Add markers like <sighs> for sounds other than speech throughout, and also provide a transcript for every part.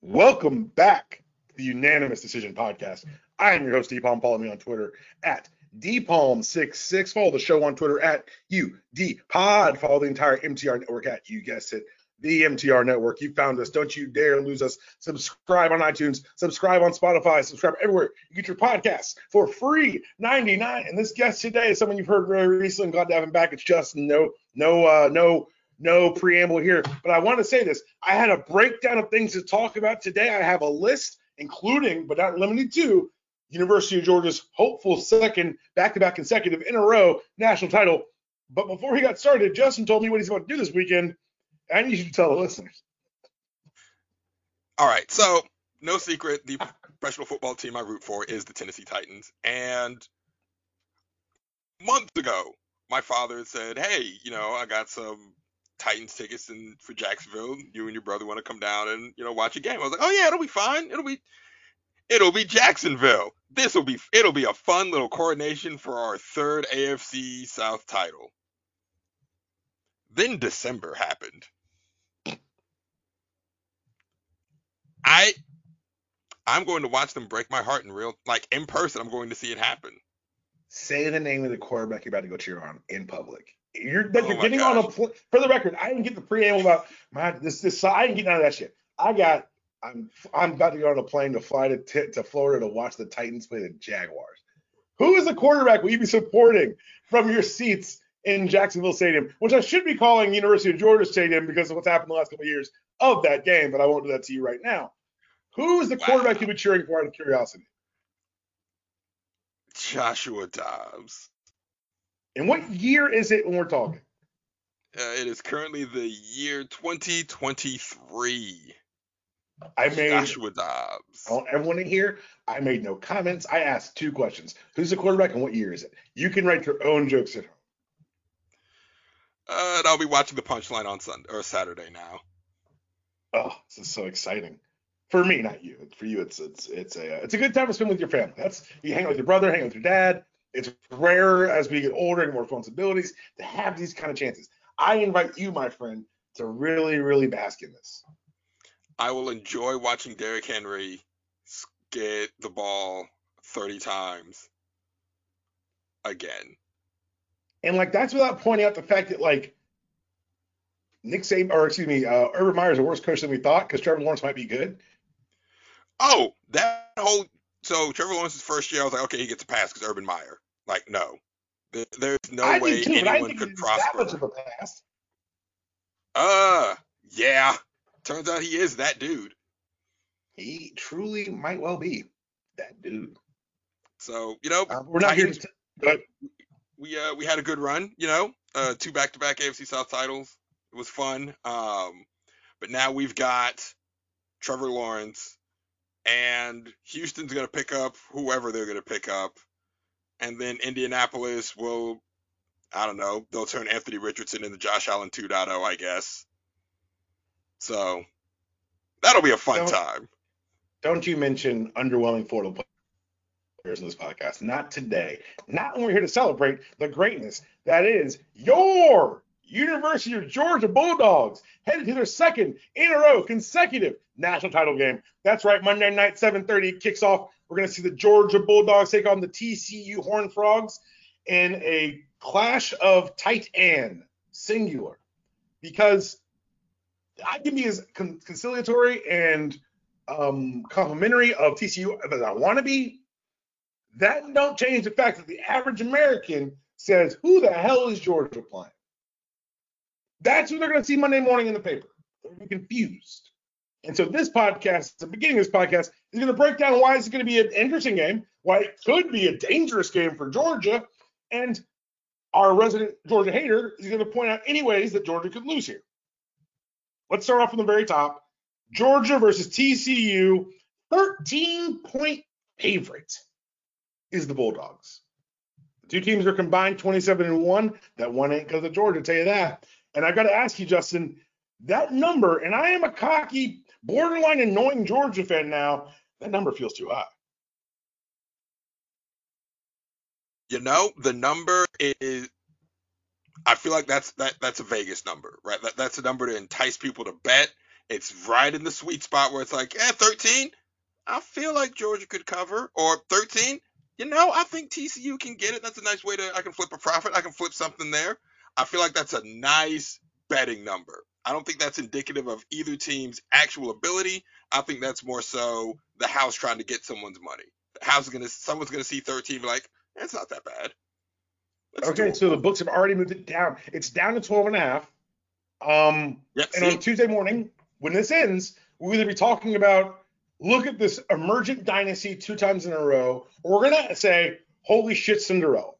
Welcome back to the Unanimous Decision Podcast. I am your host, DPalm. Follow me on Twitter at DPalm66. Follow the show on Twitter at UDPod. Follow the entire MTR network at, you guessed it, the MTR network. You found us. Don't you dare lose us. Subscribe on iTunes. Subscribe on Spotify. Subscribe everywhere. You get your podcasts for free, 99. And this guest today is someone you've heard very recently. I'm glad to have him back. It's just no, no, uh, no no preamble here, but I want to say this. I had a breakdown of things to talk about today. I have a list, including, but not limited to, University of Georgia's hopeful second back-to-back consecutive in a row national title. But before he got started, Justin told me what he's about to do this weekend. I need you to tell the listeners. All right, so no secret, the professional football team I root for is the Tennessee Titans. And months ago, my father said, "Hey, you know, I got some Titans tickets in for Jacksonville. You and your brother want to come down and you know watch a game. I was like, oh yeah, it'll be fine. It'll be it'll be Jacksonville. This will be it'll be a fun little coordination for our third AFC South title. Then December happened. I I'm going to watch them break my heart in real like in person. I'm going to see it happen. Say the name of the quarterback you're about to go cheer on in public. You're that oh you're getting gosh. on a pl- for the record. I didn't get the preamble about my this this. I didn't get none of that shit. I got. I'm I'm about to go on a plane to fly to t- to Florida to watch the Titans play the Jaguars. Who is the quarterback will you be supporting from your seats in Jacksonville Stadium, which I should be calling University of Georgia Stadium because of what's happened the last couple of years of that game, but I won't do that to you right now. Who is the wow. quarterback you'll be cheering for out of curiosity? Joshua Dobbs. And what year is it when we're talking? Uh, it is currently the year 2023. I made Joshua Dobbs. I want everyone in here. I made no comments. I asked two questions: Who's the quarterback and what year is it? You can write your own jokes at home. Uh, and I'll be watching the punchline on Sunday or Saturday now. Oh, this is so exciting. For me, not you. For you, it's it's it's a it's a good time to spend with your family. That's you hang out with your brother, hang out with your dad, it's rare as we get older and more responsibilities to have these kind of chances. I invite you, my friend, to really, really bask in this. I will enjoy watching Derrick Henry get the ball 30 times again. And like that's without pointing out the fact that like Nick Saban, or excuse me, uh, Urban Meyer is a worse coach than we thought because Trevor Lawrence might be good. Oh, that whole so Trevor Lawrence's first year, I was like, okay, he gets a pass because Urban Meyer. Like, no, there's no I way too, anyone could prosper. That much of a pass. Uh, yeah. Turns out he is that dude. He truly might well be that dude. So you know, uh, we're not here to. But we uh we had a good run. You know, uh two back to back AFC South titles. It was fun. Um, but now we've got Trevor Lawrence and Houston's going to pick up whoever they're going to pick up. And then Indianapolis will, I don't know, they'll turn Anthony Richardson into Josh Allen 2.0, I guess. So that'll be a fun don't, time. Don't you mention underwhelming Florida players in this podcast. Not today. Not when we're here to celebrate the greatness that is your University of Georgia Bulldogs headed to their second in a row consecutive national title game. That's right, Monday night, 7:30 kicks off. We're going to see the Georgia Bulldogs take on the TCU Horned Frogs in a clash of titan singular because I can be as conciliatory and um, complimentary of TCU as I want to be. That don't change the fact that the average American says, "Who the hell is Georgia playing?" That's who they're going to see Monday morning in the paper. They're confused. And so this podcast, the beginning of this podcast, is going to break down why it's going to be an interesting game, why it could be a dangerous game for Georgia, and our resident Georgia hater is going to point out any ways that Georgia could lose here. Let's start off from the very top. Georgia versus TCU, 13 point favorite is the Bulldogs. The two teams are combined 27 and 1. That one ain't because of Georgia, tell you that. And I got to ask you, Justin, that number, and I am a cocky, borderline annoying Georgia fan now, that number feels too high. You know, the number is I feel like that's that that's a Vegas number, right? That, that's a number to entice people to bet. It's right in the sweet spot where it's like, yeah, 13. I feel like Georgia could cover, or 13. You know, I think TCU can get it. That's a nice way to. I can flip a profit. I can flip something there. I feel like that's a nice betting number. I don't think that's indicative of either team's actual ability. I think that's more so the house trying to get someone's money. The house is gonna, someone's gonna see 13, like, it's not that bad. Okay, so the books have already moved it down. It's down to 12 and a half. Um, yep, and see? on Tuesday morning, when this ends, we'll either be talking about look at this emergent dynasty two times in a row, we're gonna say, holy shit, Cinderella.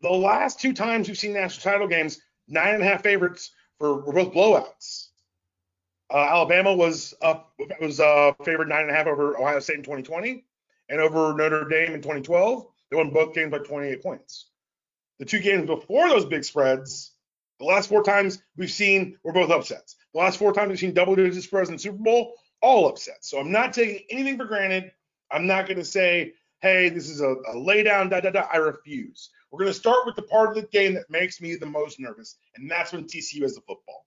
The last two times we've seen national title games, nine and a half favorites for were both blowouts. Uh, Alabama was up was uh, favored nine and a half over Ohio State in 2020 and over Notre Dame in 2012. They won both games by 28 points. The two games before those big spreads, the last four times we've seen were both upsets. The last four times we've seen double digit spreads in the Super Bowl, all upsets. So I'm not taking anything for granted. I'm not going to say, hey, this is a, a lay down, da da da. I refuse. We're going to start with the part of the game that makes me the most nervous, and that's when TCU has the football.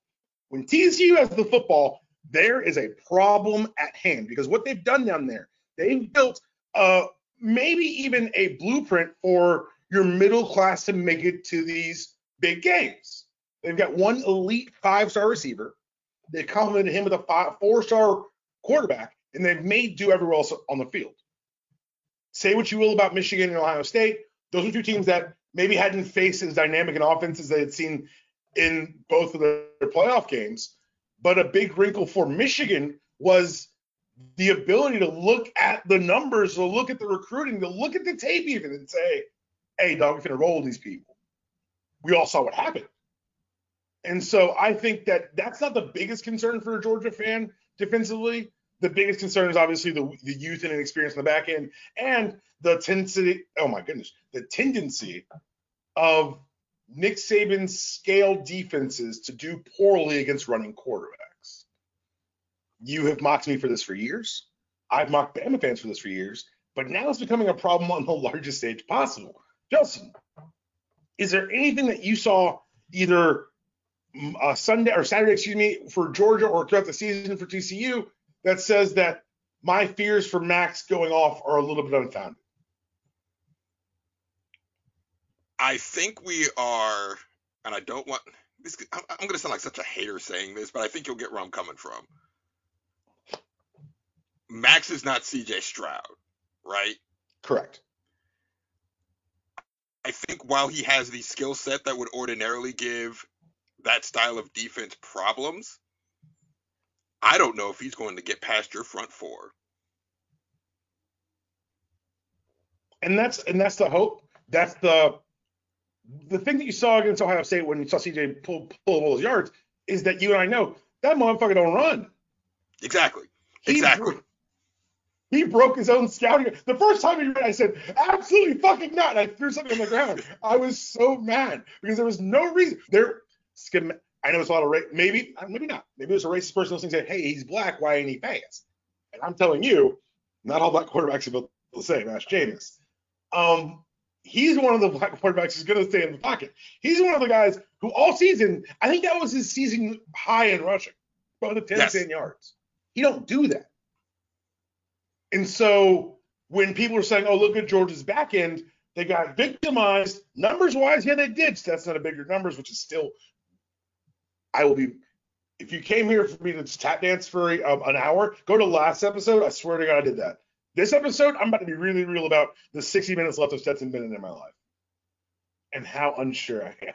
When TCU has the football, there is a problem at hand because what they've done down there, they've built uh, maybe even a blueprint for your middle class to make it to these big games. They've got one elite five star receiver. They complemented him with a four star quarterback, and they've made do everywhere else on the field. Say what you will about Michigan and Ohio State. Those are two teams that maybe hadn't faced as dynamic an offense as they had seen in both of their playoff games. But a big wrinkle for Michigan was the ability to look at the numbers, to look at the recruiting, to look at the tape even and say, hey, dog, we're going to roll these people. We all saw what happened. And so I think that that's not the biggest concern for a Georgia fan defensively. The biggest concern is obviously the, the youth and inexperience in the back end and the intensity. oh my goodness, the tendency of Nick Saban's scale defenses to do poorly against running quarterbacks. You have mocked me for this for years. I've mocked Bama fans for this for years, but now it's becoming a problem on the largest stage possible. Justin, is there anything that you saw either uh, Sunday or Saturday, excuse me, for Georgia or throughout the season for TCU that says that my fears for Max going off are a little bit unfounded? I think we are, and I don't want this. I'm, going to sound like such a hater saying this, but I think you'll get where I'm coming from. Max is not CJ Stroud, right? Correct. I think while he has the skill set that would ordinarily give that style of defense problems, I don't know if he's going to get past your front four. And that's and that's the hope. That's the the thing that you saw against Ohio State when you saw CJ pull pull all those yards is that you and I know that motherfucker don't run. Exactly. Exactly. He, he broke his own scouting. The first time he ran, I said, absolutely fucking not. And I threw something on the ground. I was so mad because there was no reason. There, I know it's a lot of ra- maybe, maybe not. Maybe there's a racist person listening saying, hey, he's black. Why ain't he fast? And I'm telling you, not all black quarterbacks are built the same. Ask Jameis. Um, he's one of the black quarterbacks who's going to stay in the pocket. He's one of the guys who all season, I think that was his season high in rushing, about the 10, yes. 10 yards. He don't do that. And so when people are saying, oh, look at Georgia's back end, they got victimized numbers wise. Yeah, they did. So that's not a bigger numbers, which is still, I will be. If you came here for me to tap dance for um, an hour, go to last episode. I swear to God, I did that. This episode, I'm about to be really real about the 60 minutes left of Stetson Bennett in my life and how unsure I am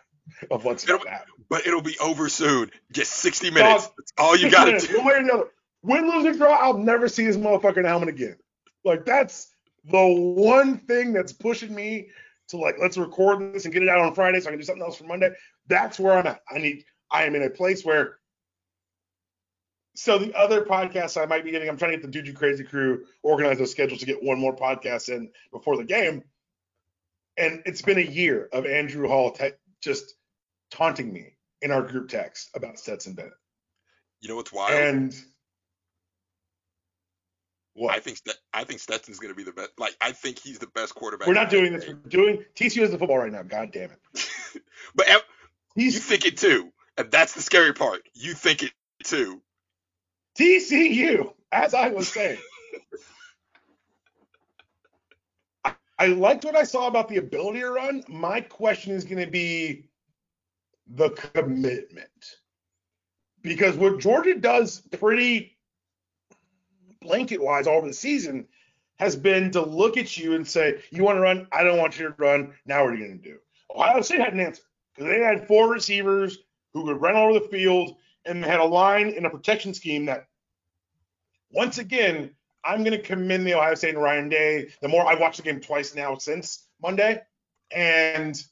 of what's going to happen. But it'll be over soon. Just 60 minutes. Dog, That's all you got to do. One way or the other. Win, lose, or draw, I'll never see this motherfucking helmet again. Like, that's the one thing that's pushing me to, like, let's record this and get it out on Friday so I can do something else for Monday. That's where I'm at. I need, I am in a place where so the other podcast I might be getting, I'm trying to get the Juju Crazy Crew organize those schedules to get one more podcast in before the game. And it's been a year of Andrew Hall te- just taunting me in our group text about Stetson Bennett. You know what's wild? And what? I think I think Stetson's going to be the best. Like I think he's the best quarterback. We're not doing this. We're doing TCU is the football right now. God damn it. <laughs> but he's, you think it too, and that's the scary part. You think it too. TCU, as I was saying. I, liked what I saw about the ability to run. My question is going to be the commitment. Because what Georgia does pretty blanket wise all over the season has been to look at you and say, You want to run? I don't want you to run. Now what are you going to do? Ohio State had an answer because they had four receivers who could run all over the field and they had a line in a protection scheme that, once again, I'm going to commend the Ohio State and Ryan Day. The more I watched the game twice now since Monday, and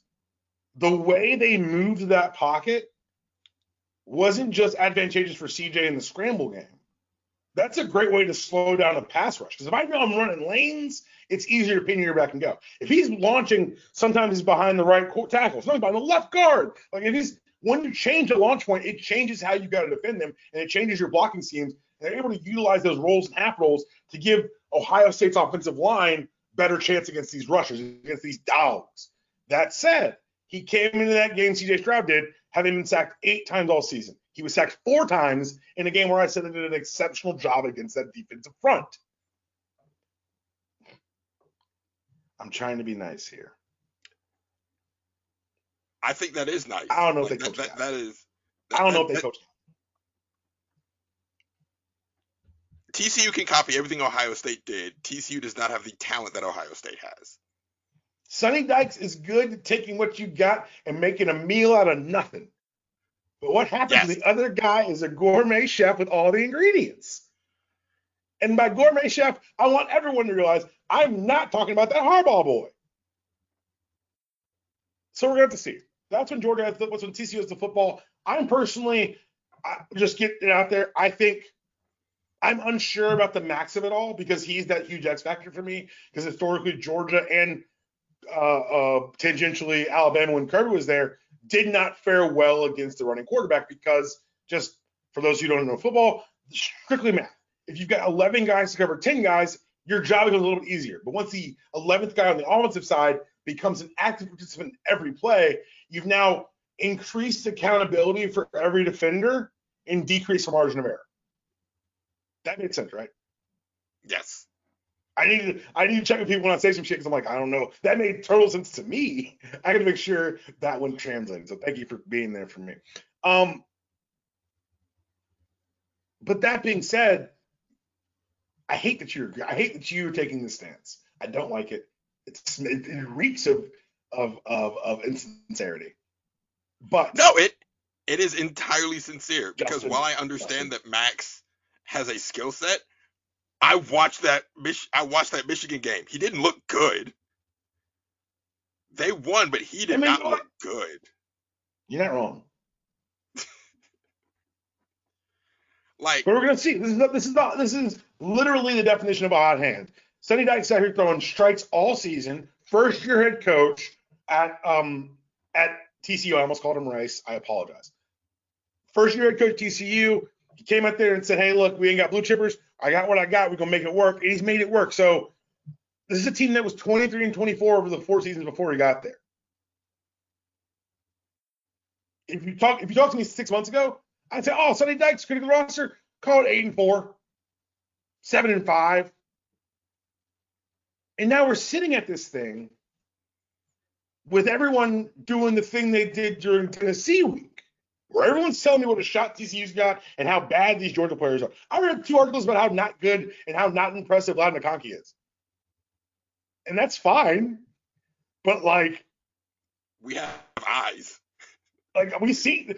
the way they moved that pocket wasn't just advantageous for CJ in the scramble game. That's a great way to slow down a pass rush. Because if I know I'm running lanes, it's easier to pin your back and go. If he's launching, sometimes he's behind the right tackle, sometimes behind the left guard. Like if he's when you change the launch point, it changes how you got to defend them, and it changes your blocking schemes. And they're able to utilize those rolls and half rolls to give Ohio State's offensive line better chance against these rushers, against these dogs. That said, he came into that game, CJ Stroud did, having been sacked eight times all season. He was sacked four times in a game where I said they did an exceptional job against that defensive front. I'm trying to be nice here. I think that is nice. I don't know if Like, they coach that, that. that is. I don't know if that- they coach. TCU can copy everything Ohio State did. TCU does not have the talent that Ohio State has. Sonny Dykes is good at taking what you got and making a meal out of nothing. But what happens Yes. when the other guy is a gourmet chef with all the ingredients? And by gourmet chef, I want everyone to realize I'm not talking about that Harbaugh boy. So we're going to have to see. That's when Georgia what's when TCU has the football. I'm personally, I, just get it out there. I think I'm unsure about the max of it all because he's that huge X factor for me. Because historically, Georgia and uh, uh, tangentially Alabama when Kirby was there did not fare well against the running quarterback because just for those who don't know football, strictly math. If you've got 11 guys to cover 10 guys, your job becomes a little bit easier. But once the 11th guy on the offensive side becomes an active participant in every play, you've now increased accountability for every defender and decreased the margin of error. That makes sense, right? Yes. I need to I need to check with people when I say some shit because I'm like, I don't know. That made total sense to me. <laughs> I got to make sure that one translated. So thank you for being there for me. Um, but that being said, I hate that you're I hate that you're taking this stance. I don't like it. It's it, it reeks of of of of insincerity. But No, it it is entirely sincere because Justin, while I understand that Max has a skill set, I watched that Mich- I watched that Michigan game. He didn't look good. They won, but he did I mean, not look good. you're not wrong. <laughs> Like But we're gonna see. This is not, this is not this is literally the definition of a hot hand. Sonny Dykes out here throwing strikes all season. First year head coach at um at TCU. I almost called him Rice. I apologize. First year head coach TCU. He came out there and said, "Hey, look, we ain't got blue chippers. I got what I got. We're gonna make it work." And he's made it work. So this is a team that was 23 and 24 over the four seasons before he got there. If you talk if you talked to me six months ago, I'd say, oh, Sonny Dykes, critical roster, call it eight and four, seven and five. And now we're sitting at this thing with everyone doing the thing they did during Tennessee week, where everyone's telling me what a shot TCU's got and how bad these Georgia players are. I read two articles about how not good and how not impressive Ladd McConkey is. And that's fine. But like, we have eyes. like we see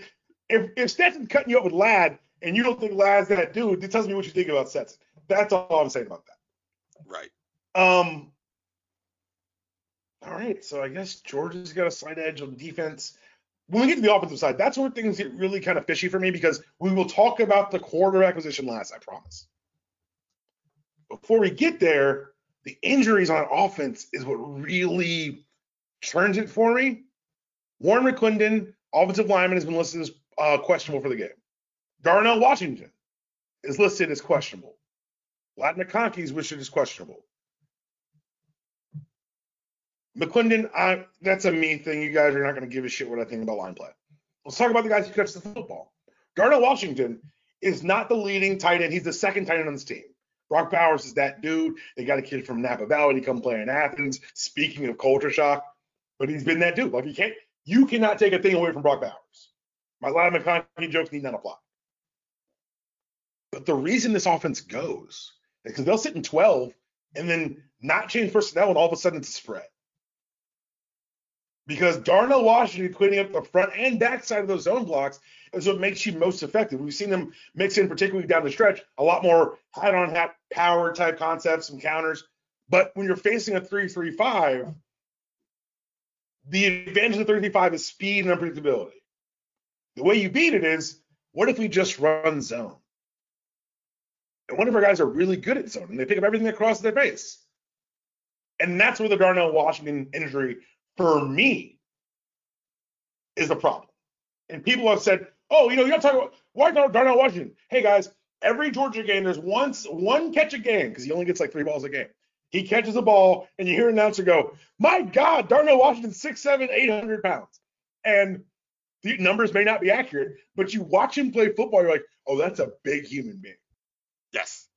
if if Stetson's cutting you up with Ladd and you don't think Ladd's that dude, it tells me what you think about Stetson. That's all I'm saying about that. Right. Um. Right, so I guess Georgia's got a slight edge on defense. When we get to the offensive side, that's where things get really kind of fishy for me because we will talk about the quarterback position last, I promise. Before we get there, the injuries on offense is what really turns it for me. Warren McClendon, offensive lineman, has been listed as uh, questionable for the game. Darnell Washington is listed as questionable. Ladd McConkey is listed as questionable. McClendon, I, that's a me thing. You guys are not going to give a shit what I think about line play. Let's talk about the guys who catch the football. Darnell Washington is not the leading tight end. He's the second tight end on this team. Brock Bowers is that dude. They got a kid from Napa Valley to come play in Athens. Speaking of culture shock, but he's been that dude. Like you can't, you cannot take a thing away from Brock Bowers. My Ladd McConkey jokes need not apply. But the reason this offense goes is because they'll sit in 12 and then not change personnel, and all of a sudden it's a spread. Because Darnell Washington cleaning up the front and back side of those zone blocks is what makes you most effective. We've seen them mix in, particularly down the stretch, a lot more hat on hat power type concepts and counters. But when you're facing a 3 3 5, the advantage of 3 3 5 is speed and unpredictability. The way you beat it is what if we just run zone? And one of our guys are really good at zone and they pick up everything that crosses their face. And that's where the Darnell Washington injury for me is a problem. And people have said, oh, you know, you're talking about why Darnell Washington? Hey guys, every Georgia game, there's once one catch a game because he only gets like three balls a game. He catches a ball, and you hear an announcer go, "My God, Darnell Washington, six seven, eight hundred pounds," and the numbers may not be accurate, but you watch him play football, you're like, "Oh, that's a big human being." Yes.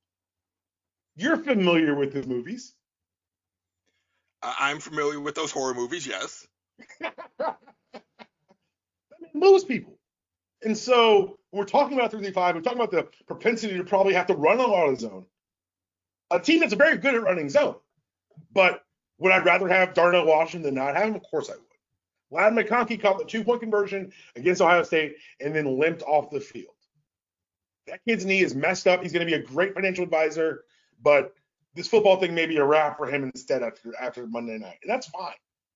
You're familiar with the movies. I'm familiar with those horror movies, yes. <laughs> most people. And so we're talking about 335. We're talking about the propensity to probably have to run a lot of zone. A team that's very good at running zone. But would I rather have Darnell Washington than not have him? Of course I would. Ladd McConkey caught the two point conversion against Ohio State and then limped off the field. That kid's knee is messed up. He's going to be a great financial advisor, but this football thing may be a wrap for him instead after after Monday night, and that's fine.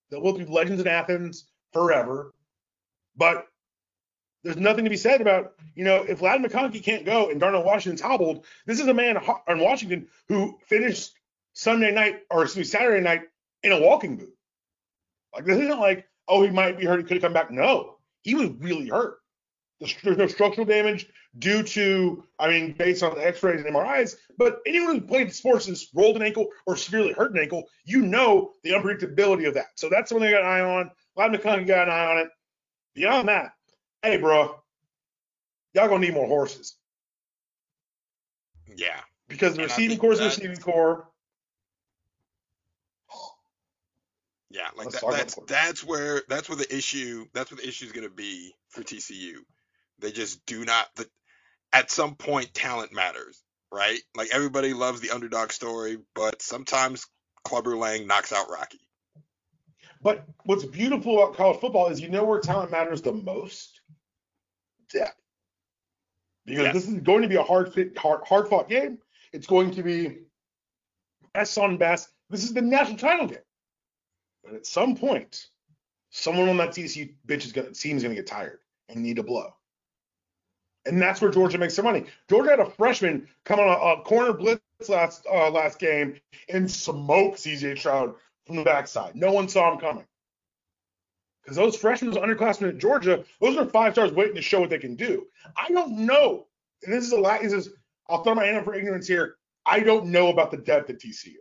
There will be legends in Athens forever, but there's nothing to be said about you know if Ladd McConkey can't go and Darnell Washington's hobbled. This is a man on Washington who finished Sunday night or excuse me Saturday night in a walking boot. Like this isn't like oh he might be hurt he could have come back. No, he was really hurt. There's no structural damage due to, I mean, based on the X-rays and MRIs. But anyone who played sports and rolled an ankle or severely hurt an ankle, you know the unpredictability of that. So that's something they got an eye on. Ladd McConkey got an eye on it. Beyond that, hey, bro, y'all gonna need more horses. Yeah. Because the and receiving corps is the receiving corps. Yeah, like that, that's that's where that's where the issue that's where the issue is going to be for TCU. They just do not. The, at some point, talent matters, right? Like everybody loves the underdog story, but sometimes Clubber Lang knocks out Rocky. But what's beautiful about college football is you know where talent matters the most? Depth. Because yes. this is going to be a hard fit, hard, hard fought game. It's going to be best on best. This is the national title game. But at some point, someone on that TCU bitch is gonna team's gonna get tired and need a blow. And that's where Georgia makes their money. Georgia had a freshman come on a, a corner blitz last uh, last game and smoke CJ Stroud from the backside. No one saw him coming. Because those freshmen, those underclassmen at Georgia, those are five stars waiting to show what they can do. I don't know. And this is a lot. This is I'll throw my hand up for ignorance here. I don't know about the depth at TCU.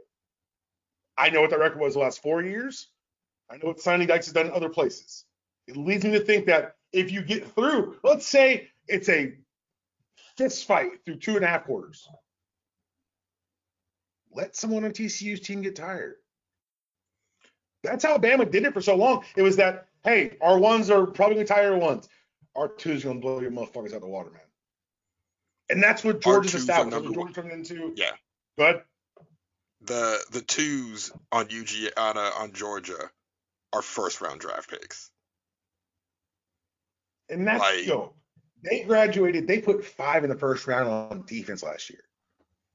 I know what that record was the last four years. I know what Sonny Dykes has done in other places. It leads me to think that if you get through, let's say it's a fist fight through two and a half quarters, let someone on TCU's team get tired. That's how Bama did it for so long. It was that, hey, our ones are probably going to tire ones. Our two's going to blow your motherfuckers out the water, man. And that's what Georgia's established. That's what Georgia turned into. Yeah. But the the twos on UG on uh, on Georgia are first round draft picks. And that's like, yo, they graduated. They put five in the first round on defense last year.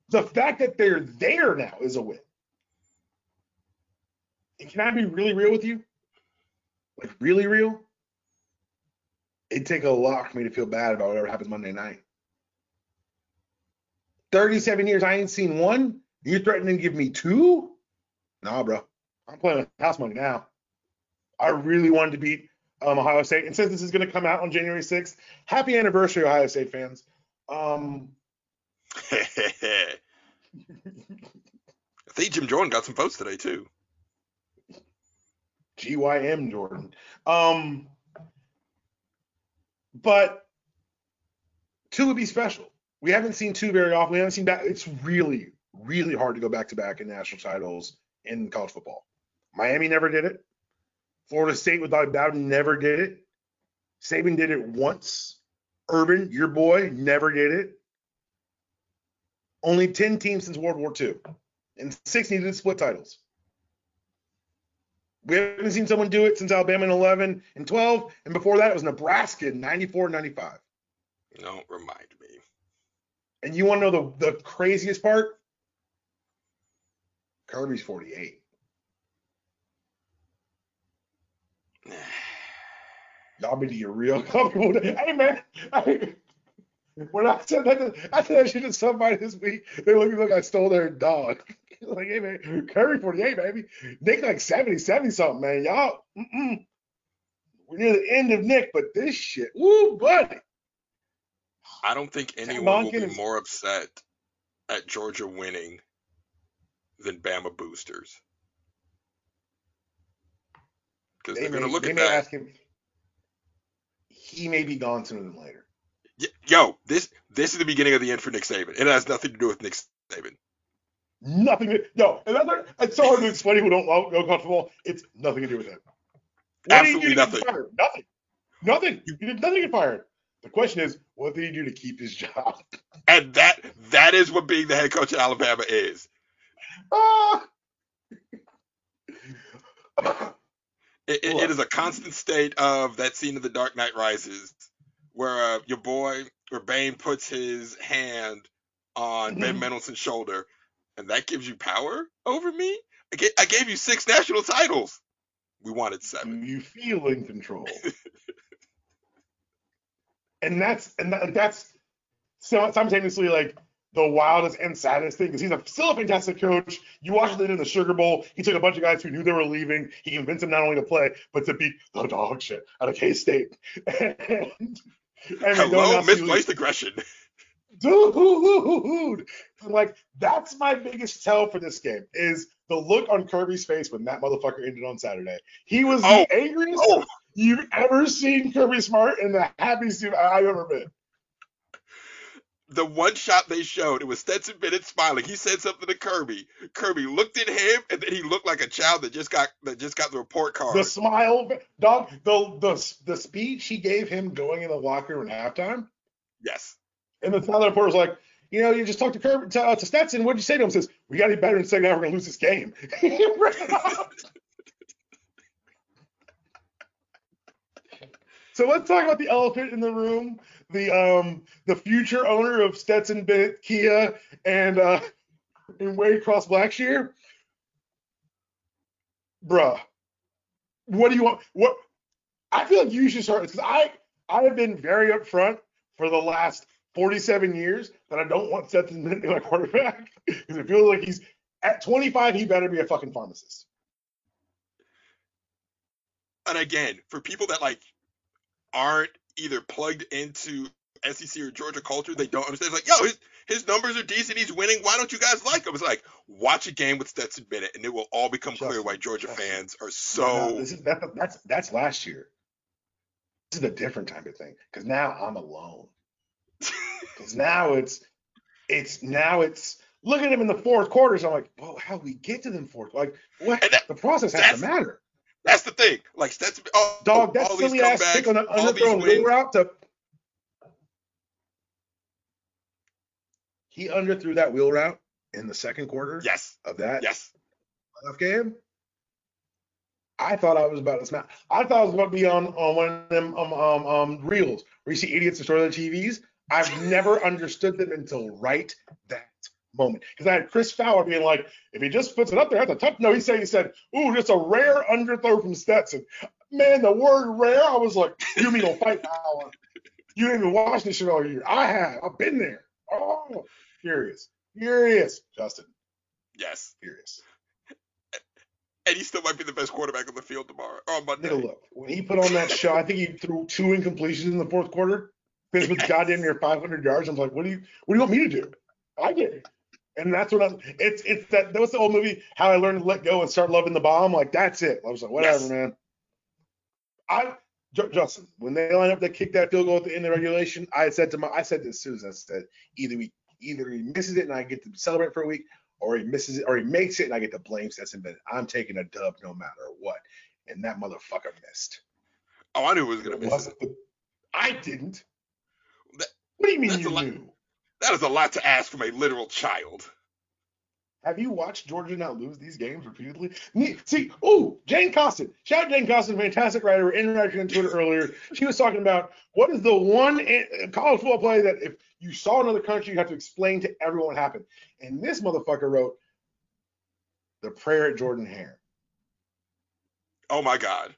The fact that they're there now is a win. And can I be really real with you? Like really real? It'd take a lot for me to feel bad about whatever happens Monday night. 37 years, I ain't seen one. You threatening to give me two? Nah, bro. I'm playing with house money now. I really wanted to beat um, Ohio State. And since this is going to come out on January 6th, happy anniversary, Ohio State fans. Um, <laughs> I think Jim Jordan got some votes today, too. GYM Jordan. Um, but two would be special. We haven't seen two very often. We haven't seen that. It's really, really hard to go back to back in national titles in college football. Miami never did it. Florida State without Bowden never did it. Saban did it once. Urban, your boy, never did it. Only 10 teams since World War II. And six needed split titles. We haven't seen someone do it since Alabama in 11 and 12. And before that, it was Nebraska in 94 and 95. Don't remind me. And you want to know the, the craziest part? Kirby's 48. <sighs> Y'all be get real comfortable. Hey man, I, when I said that, I said that shit to somebody this week. They look like I stole their dog. <laughs> like, hey man, Kirby 48, baby. Nick like 70, 70 something, man. Y'all, mm-mm. we're near the end of Nick, but this shit, woo, buddy. I don't think anyone will be is, more upset at Georgia winning than Bama boosters. Because they are going to look at that. Ask him, he may be gone sooner than later. Yo, this this is the beginning of the end for Nick Saban. It has nothing to do with Nick Saban. Nothing. To, yo, and that's so hard to explain who don't know college football. It's nothing to do with him. What Absolutely nothing. Nothing. Nothing. He did nothing to get fired. The question is, what did he do to keep his <laughs> job? And that that is what being the head coach at Alabama is. Ah. It, it, it is a constant state of that scene of The Dark Knight Rises, where uh, your boy or Bane puts his hand on mm-hmm. Ben Mendelsohn's shoulder, and that gives you power over me. I, ga- I gave you six national titles. We wanted seven. You feel in control, <laughs> and that's and that, that's simultaneously like the wildest and saddest thing because he's a, still a fantastic coach. You watched it in the Sugar Bowl. He took a bunch of guys who knew they were leaving. He convinced them not only to play, but to beat the dog shit out of K State. <laughs> and, and Hello, misplaced aggression. Dude, I'm like that's my biggest tell for this game is the look on Kirby's face when that motherfucker ended on Saturday. He was oh. the angriest oh. you've ever seen Kirby Smart and the happiest I've ever been the one shot they showed, it was Stetson Bennett smiling. He said something to Kirby. Kirby looked at him, and then he looked like a child that just got that just got the report card. The smile, dog. The the the speech he gave him going in the locker room at halftime. Yes. And the reporter was like, you know, you just talked to Kirby to, uh, to Stetson. What'd you say to him? Says we got to be better in the second half. We're gonna lose this game. <laughs> so let's talk about the elephant in the room the um the future owner of Stetson Bennett Kia and uh and Waycross Blackshear. Bruh, what do you want? What I feel like you should start because I I have been very upfront for the last 47 years that I don't want Stetson Bennett to be my quarterback because it feels like he's at 25 he better be a fucking pharmacist. And again, for people that like aren't either plugged into SEC or Georgia culture, they don't understand. It's like, yo, his, his numbers are decent. He's winning. Why don't you guys like him? It's like, watch a game with Stetson Bennett, and it will all become Justin, clear why Georgia Justin. fans are so. No, this is that, that's that's last year. This is a different type of thing because now I'm alone. <laughs> Because now it's it's now it's look at him in the fourth quarters. I'm like, well, how we get to them fourth? Like, what? That, the process has to matter. That's the thing. Like that's oh, dog. That's all silly ass kick on an underthrown wheel route to. He underthrew that wheel route in the second quarter. Yes. Of that. Yes. Playoff game. I thought I was about to smash. I thought I was about to be on on one of them um um, um reels where you see idiots destroy their TVs. I've never understood them until right that moment. Because I had Chris Fowler being like, if he just puts it up there at the top, no, he said he said, ooh, just a rare underthrow from Stetson. Man, the word rare, I was like, you mean a fight power? You didn't even watch this shit all year. I have. I've been there. Oh, furious, furious, Justin. Yes, furious. And he still might be the best quarterback on the field tomorrow or on Monday. look, when he put on that shot, I think he threw two incompletions in the fourth quarter. Finished with <laughs> goddamn near 500 yards. I'm like, what do you, what do you want me to do? I get it. And that's what I it's it's that that was the old movie How I Learned to Let Go and Start Loving the Bomb. Like that's it. I was like, whatever, yes. man. I Justin, when they line up to kick that field goal at the end of regulation, I said to my, I said to Susan, I said, either we, either he misses it and I get to celebrate for a week, or he misses it, or he makes it and I get to blame Stetson Bennett. I'm taking a dub no matter what. And that motherfucker missed. Oh, I knew he was gonna miss it. I didn't. That, what do you mean you knew? That is a lot to ask from a literal child. Have you watched Georgia not lose these games repeatedly? See, ooh, Jane Costin. Shout out Jane Costin, fantastic writer. Interacting on Twitter earlier. She was talking about what is the one eh, college football play that if you saw another country, you have to explain to everyone what happened. And this motherfucker wrote the prayer at Jordan Hare. Oh my God.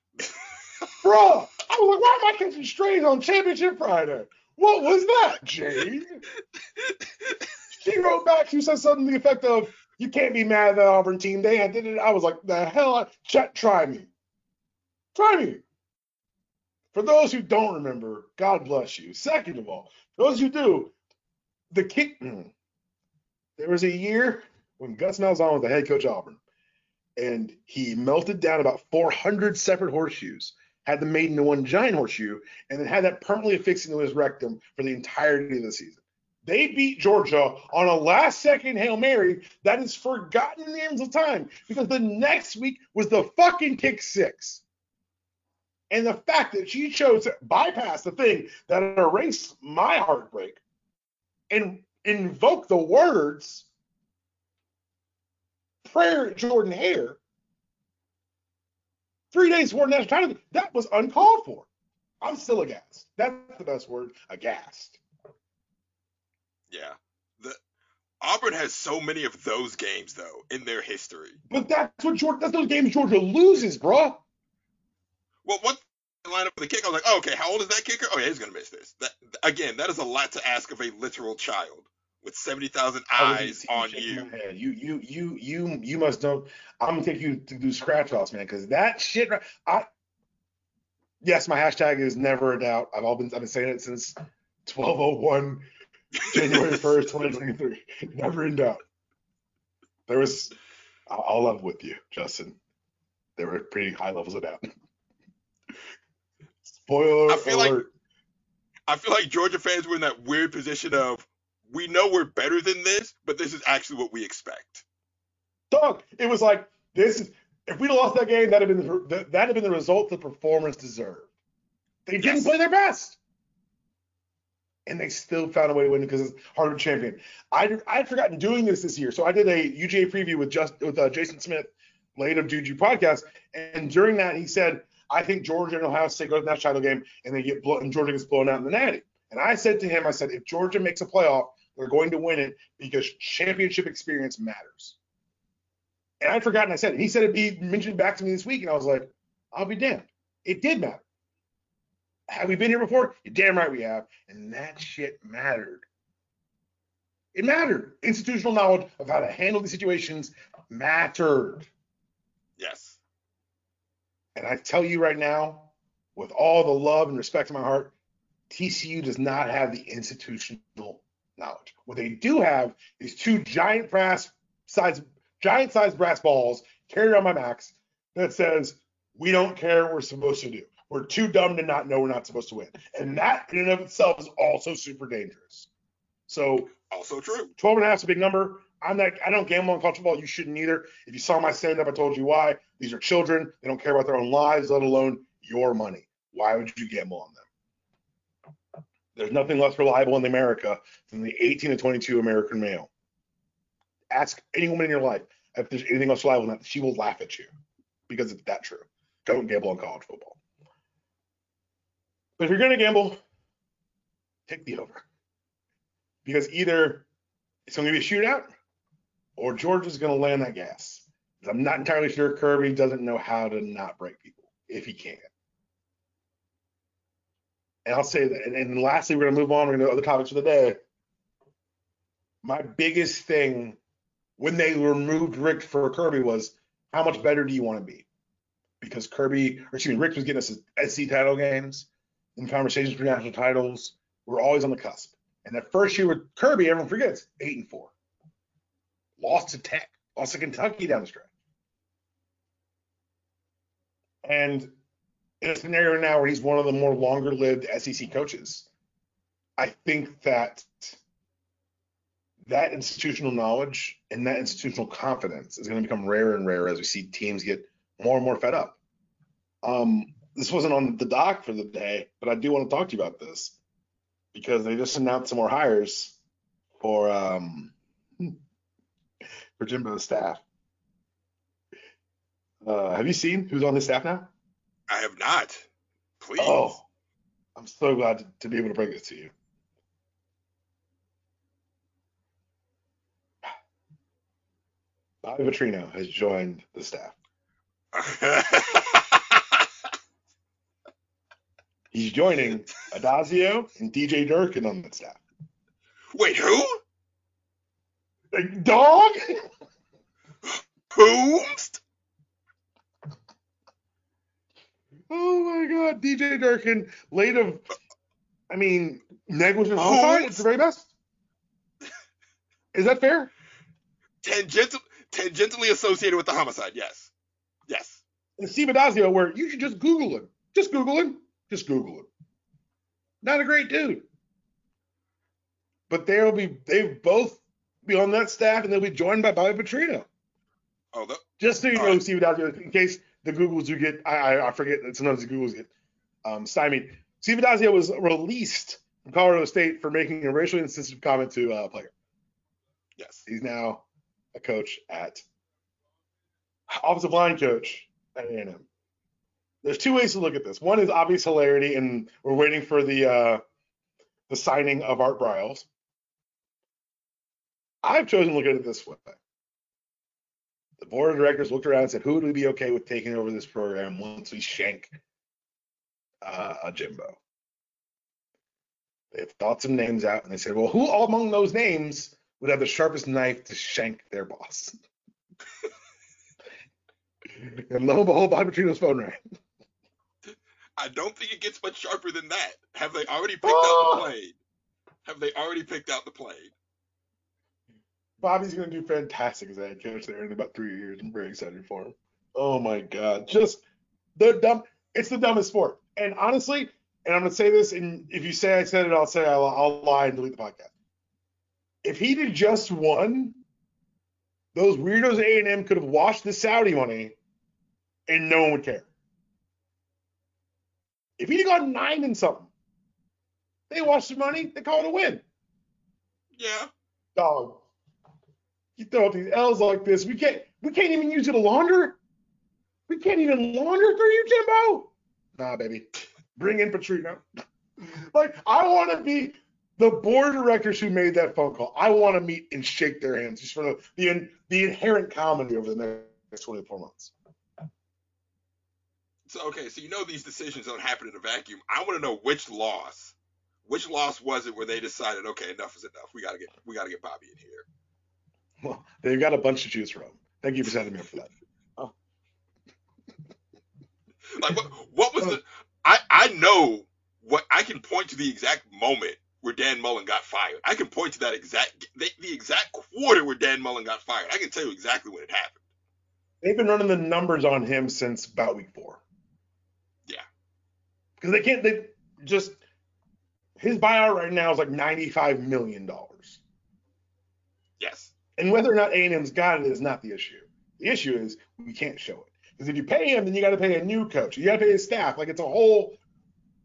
Bro, I was like, why am I catching strays on Championship Friday? What was that, <laughs> Jane? she wrote back, she said something to the effect of, you can't be mad at that Auburn team. They did it. I was like, the hell? Chet, try me. Try me. For those who don't remember, God bless you. Second of all, those who do, the kick. Hmm, there was a year when Gus Malzahn was the head coach Auburn, and he melted down about 400 separate horseshoes, had the maiden to one giant horseshoe, and then had that permanently affixed into his rectum for the entirety of the season. They beat Georgia on a last second Hail Mary that is forgotten in the ends of time because the next week was the fucking kick six. And the fact that she chose to bypass the thing that erased my heartbreak and invoke the words prayer Jordan Hare three days before national title, that was uncalled for. I'm still aghast. That's the best word, aghast. Yeah. The Auburn has so many of those games though in their history. But that's what Georgia that's those games Georgia loses, bro. Well, what line up for the kick? I was like, oh, okay, how old is that kicker? Oh yeah, he's gonna miss this. That again, that is a lot to ask of a literal child with seventy thousand eyes on you. You you you you you must know. I'm gonna take you to do scratch offs, man, because that shit. I yes, my hashtag is never a doubt. I've all been I've been saying it since 1201 January <laughs> 1st, 2023. Never in doubt. There was, I'll love with you, Justin. There were pretty high levels of doubt. Spoiler I feel alert. Like, I feel like Georgia fans were in that weird position of we know we're better than this, but this is actually what we expect. Dog, it was like this is if we'd lost that game, that'd have been the, that'd have been the result the performance deserved. They didn't play their best and they still found a way to win because it's Harvard champion. I I'd forgotten doing this this year, so I did a UGA preview with just with uh, Jason Smith, late of Juju podcast, and during that he said, I think Georgia and Ohio State go to the national title game and they get blown, and Georgia gets blown out in the Natty. And I said to him, I said, if Georgia makes a playoff, they're going to win it because championship experience matters. And I'd forgotten I said it. He said it. He mentioned back to me this week, and I was like, I'll be damned. It did matter. Have we been here before? You're damn right we have. And that shit mattered. It mattered. Institutional knowledge of how to handle these situations mattered. Yes. And I tell you right now, with all the love and respect in my heart, TCU does not have the institutional knowledge. What they do have is two giant brass size, giant sized brass balls carried on my max that says, "We don't care what we're supposed to do." We're too dumb to not know we're not supposed to win. And that in and of itself is also super dangerous. So also true. 12 and a half is a big number. I'm not I don't gamble on college football. You shouldn't either. If you saw my stand up, I told you why. These are children. They don't care about their own lives, let alone your money. Why would you gamble on them? There's nothing less reliable in America than the 18 to 22 American male. Ask any woman in your life if there's anything else reliable than that. She will laugh at you because it's that true. Don't gamble on college football. But if you're going to gamble, take the over. Because either it's going to be a shootout or Georgia's going to land that gas. I'm not entirely sure Kirby doesn't know how to not break people if he can. And I'll say that. And, and lastly, we're to move on. We're going to other topics for the day. My biggest thing when they removed Rick for Kirby was how much better do you want to be? Because Kirby, or excuse me, Rick was getting us SC title games in conversations for national titles. We're always on the cusp. And that first year with Kirby, everyone forgets, eight and four. Lost to Tech, lost to Kentucky down the stretch. And in a scenario now where he's one of the more longer lived SEC coaches. I think that that institutional knowledge and that institutional confidence is going to become rarer and rarer as we see teams get more and more fed up. Um, this wasn't on the dock for the day, but I do want to talk to you about this because they just announced some more hires for um, for Jimbo's staff. Uh, have you seen who's on his staff now? I have not. Please. Oh, I'm so glad to, be able to bring this to you. Bobby Petrino has joined the staff. <laughs> He's joining Addazio and DJ Durkin on the staff. Wait, who? Like, dog? Who? Oh my god, DJ Durkin, late of, I mean, negligent homicide It's the very best. Is that fair? Tangential, tangentially associated with the homicide, yes. Yes. And Steve Addazio, where you should just Google him. Just Google him. Just Google him. Not a great dude. But they'll be, they both be on that staff and they'll be joined by Bobby Petrino. Oh, the, Just so you know, right. Steve Addazio, in case the Googles do get, I, I, forget that sometimes the Googles get um, stymied. Steve Addazio was released from Colorado State for making a racially insensitive comment to a player. yes. He's now a coach at offensive line coach at A&M. There's two ways to look at this. One is obvious hilarity, and we're waiting for the uh, the signing of Art Briles. I've chosen to look at it this way. The board of directors looked around and said, "Who would we be okay with taking over this program once we shank uh, a Jimbo?" They thought some names out, and they said, "Well, who among those names would have the sharpest knife to shank their boss?" <laughs> and lo and behold, Bobby Petrino's phone rang. I don't think it gets much sharper than that. Have they already picked out Oh. the plane? Have they already picked out the plane? Bobby's going to do fantastic as a head coach there in about three years. I'm very excited for him. Oh my God. Just the dumb. It's the dumbest sport. And honestly, and I'm going to say this, and if you say I said it, I'll say I'll, I'll lie and delete the podcast. If he'd have just won, those weirdos A&M could have washed the Saudi money and no one would care. If he'd have gone nine and something, they washed the money, they call it a win Yeah. dog. You throw up these L's like this. We can't we can't even use you to launder. We can't even launder through you, Jimbo. Nah, baby. Bring in Petrino. like, I want to be the board directors who made that phone call. I want to meet and shake their hands just for the the, the inherent comedy over the next 24 months. So okay, so you know these decisions don't happen in a vacuum. I want to know which loss, which loss was it where they decided, okay, enough is enough. We gotta get we gotta get Bobby in here. Well, they've got a bunch to choose from. Thank you for setting me up for that. Oh. <laughs> Like what what was the I I know what I can point to the exact moment where Dan Mullen got fired. I can point to that exact the, the exact quarter where Dan Mullen got fired. I can tell you exactly when it happened. They've been running the numbers on him since about week four. Yeah. Because they can't. They just his buyout right now is like ninety-five million dollars. And whether or not A and M's got it is not the issue. The issue is we can't show it because if you pay him, then you got to pay a new coach. You got to pay his staff. Like it's a whole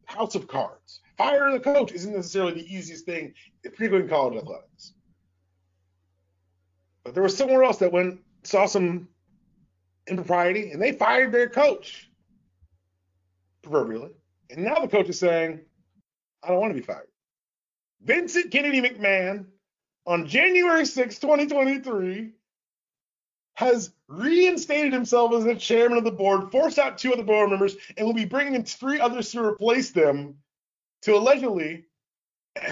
house of cards. Firing the coach isn't necessarily the easiest thing, particularly in college athletics. But there was somewhere else that went saw some impropriety, and they fired their coach, proverbially. And now the coach is saying, I don't want to be fired. Vincent Kennedy McMahon, on January 6, 2023, has reinstated himself as the chairman of the board, forced out two other board members, and will be bringing in three others to replace them to allegedly <clears throat>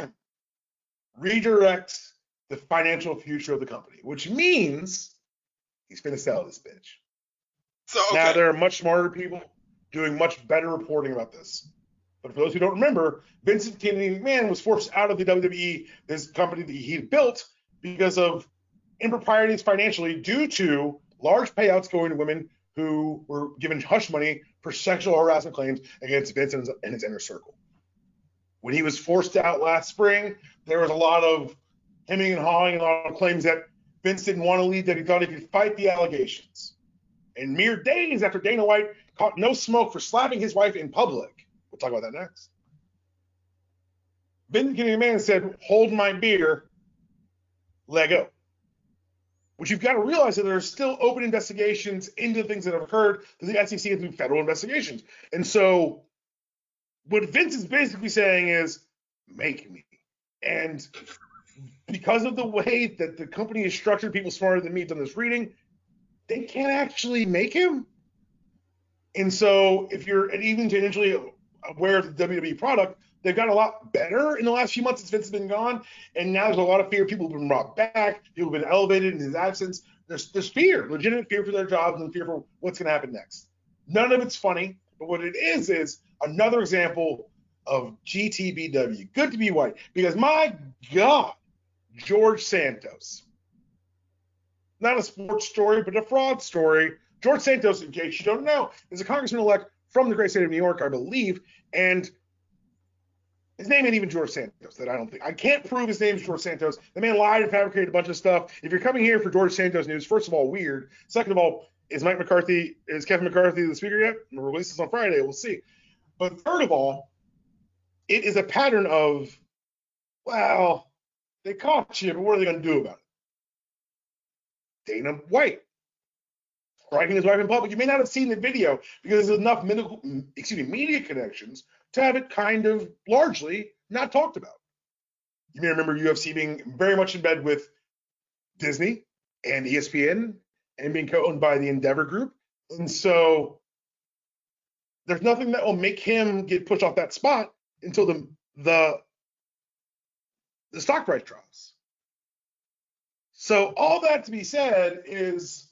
redirect the financial future of the company, which means he's going to sell this bitch. So Now there are much smarter people doing much better reporting about this. But for those who don't remember, Vincent Kennedy McMahon was forced out of the WWE, this company that he built, because of improprieties financially due to large payouts going to women who were given hush money for sexual harassment claims against Vince and his, inner circle. When he was forced out last spring, there was a lot of hemming and hawing, and a lot of claims that Vince didn't want to leave, that he thought he could fight the allegations. And mere days after Dana White caught no smoke for slapping his wife in public, talk about that next. Vince McMahon said, Hold my beer, let go. But you've got to realize that there are still open investigations into things that have occurred to the SEC and through federal investigations. And so what Vince is basically saying is, make me. And because of the way that the company is structured, people smarter than me done this reading, they can't actually make him. And so if you're even tangentially aware of the WWE product, they've gotten a lot better in the last few months since Vince has been gone. And now there's a lot of fear. People have been brought back. People have been elevated in his absence. There's, there's fear, legitimate fear for their jobs and fear for what's going to happen next. None of it's funny, but what it is is another example of GTBW. Good to be white. Because my God, George Santos. Not a sports story, but a fraud story. George Santos, in case you don't know, is a congressman elect from the great state of New York, I believe. And his name ain't even George Santos. That I don't think I can't prove his name is George Santos. The man lied and fabricated a bunch of stuff. If you're coming here for George Santos news, first of all, weird. Second of all, is Mike McCarthy, is Kevin McCarthy the speaker yet? We'll release this on Friday. We'll see. But third of all, it is a pattern of, well, they caught you, but what are they going to do about it? Dana White striking his wife in public. You may not have seen the video because there's enough medical, excuse me, media connections to have it kind of largely not talked about. You may remember UFC being very much in bed with Disney and ESPN and being co-owned by the Endeavor Group. And so there's nothing that will make him get pushed off that spot until the the the stock price drops. So all that to be said is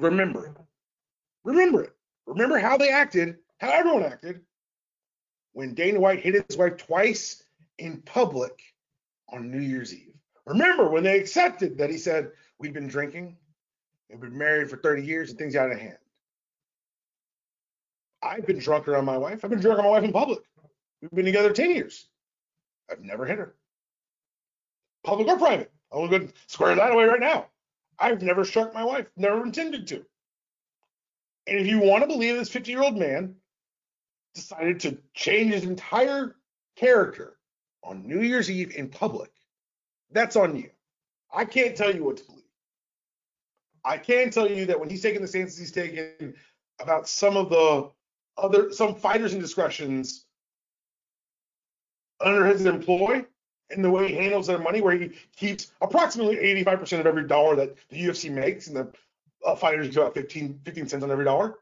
remember it. Remember it. Remember how they acted how everyone acted when Dana White hit his wife twice in public on New Year's Eve. Remember when they accepted that he said, We've been drinking, we've been married for 30 years, and things got out of hand. I've been drunk around my wife. I've been drunk on my wife in public. We've been together 10 years. I've never hit her. Public or private. I'm going to square that away right now. I've never struck my wife, never intended to. And if you want to believe this 50 year old man decided to change his entire character on New Year's Eve in public, that's on you. I can't tell you what to believe. I can tell you that when he's taking the stances he's taken about some of the other some fighters' indiscretions under his employ and the way he handles their money, where he keeps approximately 85% of every dollar that the UFC makes, and the uh, fighters get about 15, 15 cents on every dollar.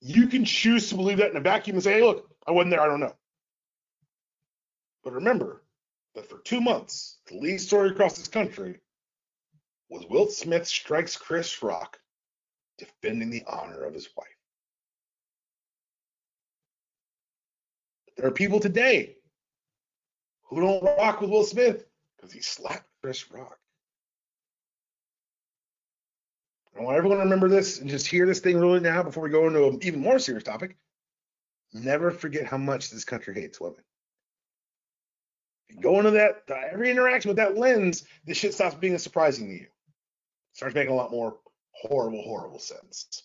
You can choose to believe that in a vacuum and say, hey, look, I wasn't there, I don't know. But remember that for two months, the lead story across this country was Will Smith strikes Chris Rock defending the honor of his wife. There are people today who don't rock with Will Smith because he slapped Chris Rock. I want everyone to remember this and just hear this thing really now before we go into an even more serious topic. Never forget how much this country hates women. If you go into that, every interaction with that lens, this shit stops being surprising to you. It starts making a lot more horrible, horrible sense.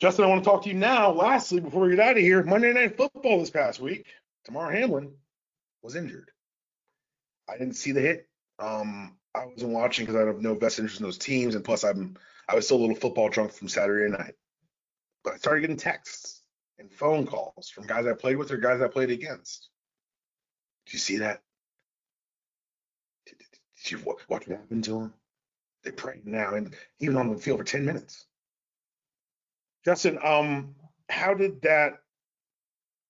Justin, I want to talk to you now. Lastly, before we get out of here, Monday Night Football this past week, Damar Hamlin was injured. I didn't see the hit. Um, I wasn't watching because I have no best interest in those teams, and plus I'm I was still a little football drunk from Saturday night. But I started getting texts and phone calls from guys I played with or guys I played against. Did you see that? Did, did, did you watch what happened to him? They prayed now, and even on the field for 10 minutes. Justin, um, how did that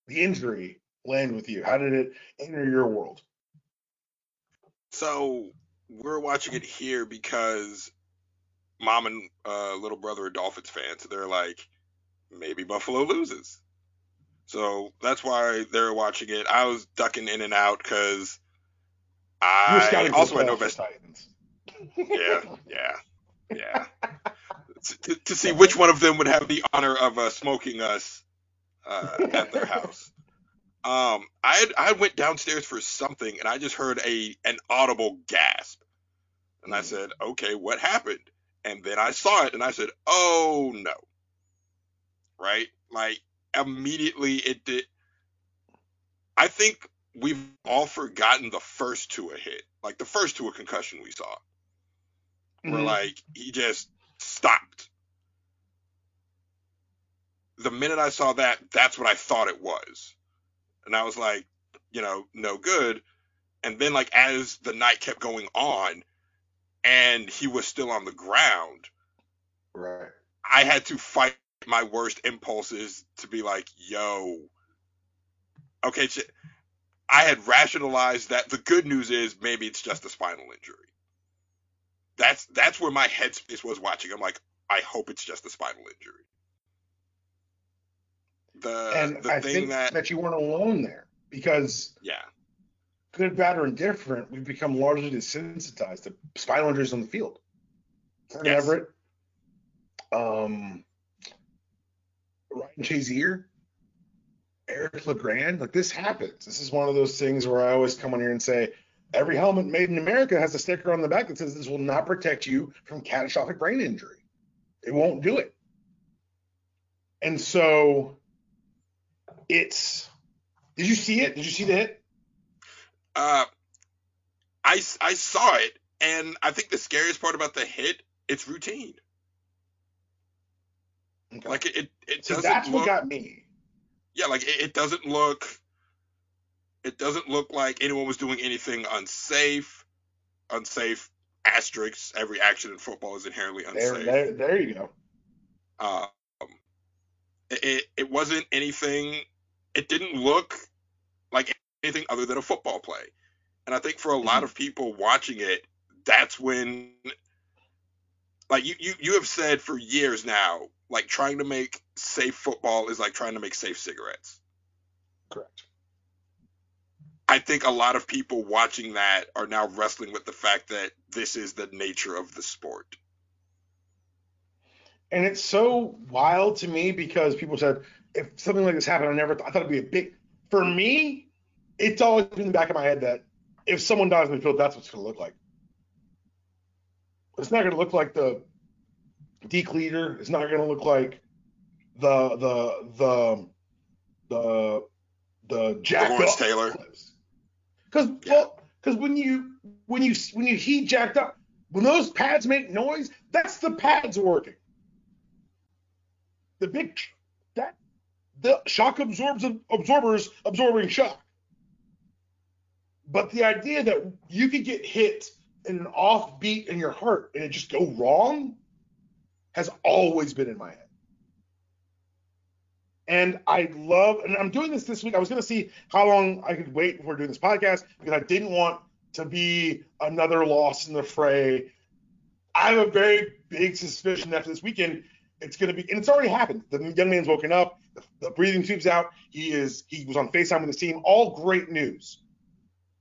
the injury land with you? How did it enter your world? So we're watching it here because mom and uh, little brother are Dolphins fans. So they're like, maybe Buffalo loses. So that's why they're watching it. I was ducking in and out because I also had no best. Titans. yeah, yeah, yeah. <laughs> to, to, see which one of them would have the honor of uh, smoking us uh, at their house. Um, I had, I went downstairs for something and I just heard a an audible gasp, and I said, "Okay, what happened?" And then I saw it and I said, "Oh no!" Right? Like immediately it did. I think we've all forgotten the first two a hit, like the first two a concussion we saw, mm-hmm. where like he just stopped. The minute I saw that, that's what I thought it was. And I was like, you know, no good. And then like as the night kept going on and he was still on the ground, right. I had to fight my worst impulses to be like, yo, okay, I had rationalized that the good news is maybe it's just a spinal injury. That's that's where my headspace was watching. I'm like, I hope it's just a spinal injury. The and the I thing think that, that you weren't alone there because yeah, good, bad, or indifferent, we've become largely desensitized to spinal injuries on the field. Yes. Everett, um, Ryan Shazier, Eric LeGrand. Like this happens. This is one of those things where I always come on here and say, every helmet made in America has a sticker on the back that says this will not protect you from catastrophic brain injury. It won't do it. And so it's did you see it? Did you see the hit? Uh I I saw it and I think the scariest part about the hit, it's routine. Okay. Like it, it, it so that's look, what got me. Yeah, like it, it doesn't look. It doesn't look like anyone was doing anything unsafe. Unsafe asterisks. Every action in football is inherently unsafe. There, there, there you go. Um, it, it wasn't anything. It didn't look like anything other than a football play. And I think for a lot mm-hmm. of people watching it, that's when like you, you you have said for years now like trying to make safe football is like trying to make safe cigarettes. Correct. I think a lot of people watching that are now wrestling with the fact that this is the nature of the sport. And it's so wild to me because people said if something like this happened, I never I thought it'd be a big. For me, it's always been in the back of my head that if someone dies in the field, that's what it's going to look like. It's not going to look like the Deke Leader. It's not going to look like the the the the the Jack Lawrence Taylor. Because yeah. well, because when you when you when you heat jacked up, when those pads make noise, that's the pads working. The big the shock absorbs absorbers absorbing shock. But the idea that you could get hit in an off beat in your heart and it just go wrong has always been in my head. And I love, and I'm doing this this week. I was going to see how long I could wait before doing this podcast because I didn't want to be another loss in the fray. I have a very big suspicion after this weekend it's going to be, and it's already happened. The young man's woken up, the, the breathing tube's out. He is, he was on FaceTime with his team. All great news.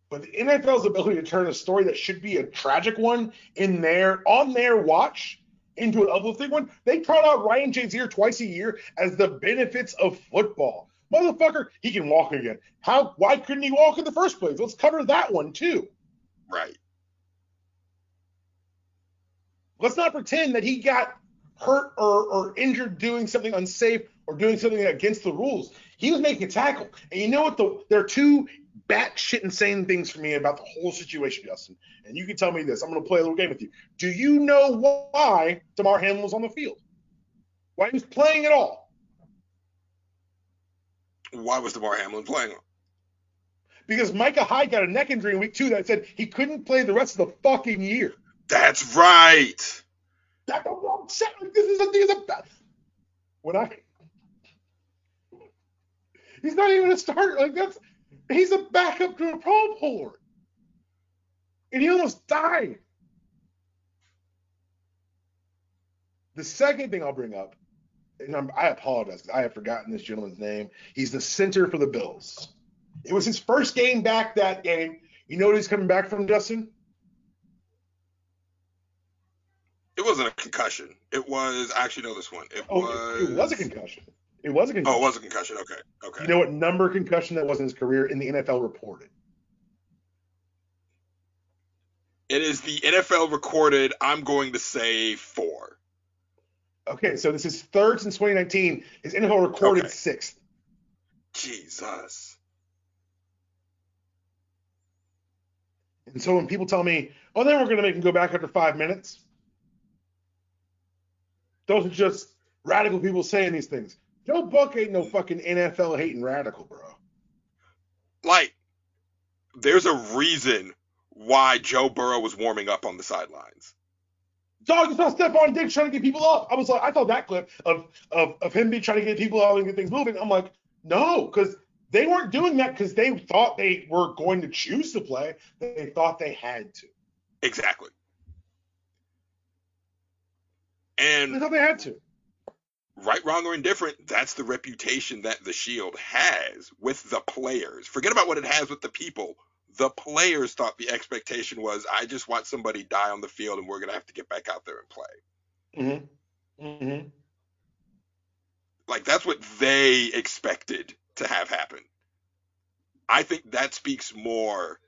But the NFL's ability to turn a story that should be a tragic one in their on their watch into an uplifting one. They trot out Ryan Shazier twice a year as the benefits of football. Motherfucker, he can walk again. How? Why couldn't he walk in the first place? Let's cover that one too. Right. Let's not pretend that he got hurt or, or injured doing something unsafe or doing something against the rules. He was making a tackle. And you know what? The, there are two batshit insane things for me about the whole situation, Justin. And you can tell me this. I'm going to play a little game with you. Do you know why Damar Hamlin was on the field? Why he was playing at all? Why was Damar Hamlin playing? Because Micah Hyde got a neck injury in week two that said he couldn't play the rest of the fucking year. That's right. That's what I'm saying. This is a, this is a when I he's not even a starter. Like that's He's a backup to a Pro Bowler. And he almost died. The second thing I'll bring up, and I'm, i apologize I have forgotten this gentleman's name. He's the center for the Bills. It was his first game back that game. You know what he's coming back from, Justin? It wasn't a concussion. It was I actually know this one. It Oh, was. it, was a concussion. It was a concussion. Oh, it was a concussion. Okay. Okay. You know what number concussion that was in his career in the NFL reported? it is the NFL recorded. I'm going to say four. Okay, so this is third since 2019. His NFL recorded Okay. sixth. Jesus. And so when people tell me, oh, then we're going to make him go back after five minutes, those are just radical people saying these things. Joe Buck ain't no fucking NFL hating radical, bro. Like, there's a reason why Joe Burrow was warming up on the sidelines. Dog, you saw Stefon Diggs trying to get people up. I was like, I saw that clip of of, of him be trying to get people up and get things moving. I'm like, no, because they weren't doing that because they thought they were going to choose to play. They thought they had to. Exactly. And thought they had to. right, wrong, or indifferent, that's the reputation that the Shield has with the players. Forget about what it has with the people. The players thought the expectation was, I just want somebody die on the field and we're going to have to get back out there and play. Mm-hmm. Mm-hmm. Like, that's what they expected to have happen. I think that speaks more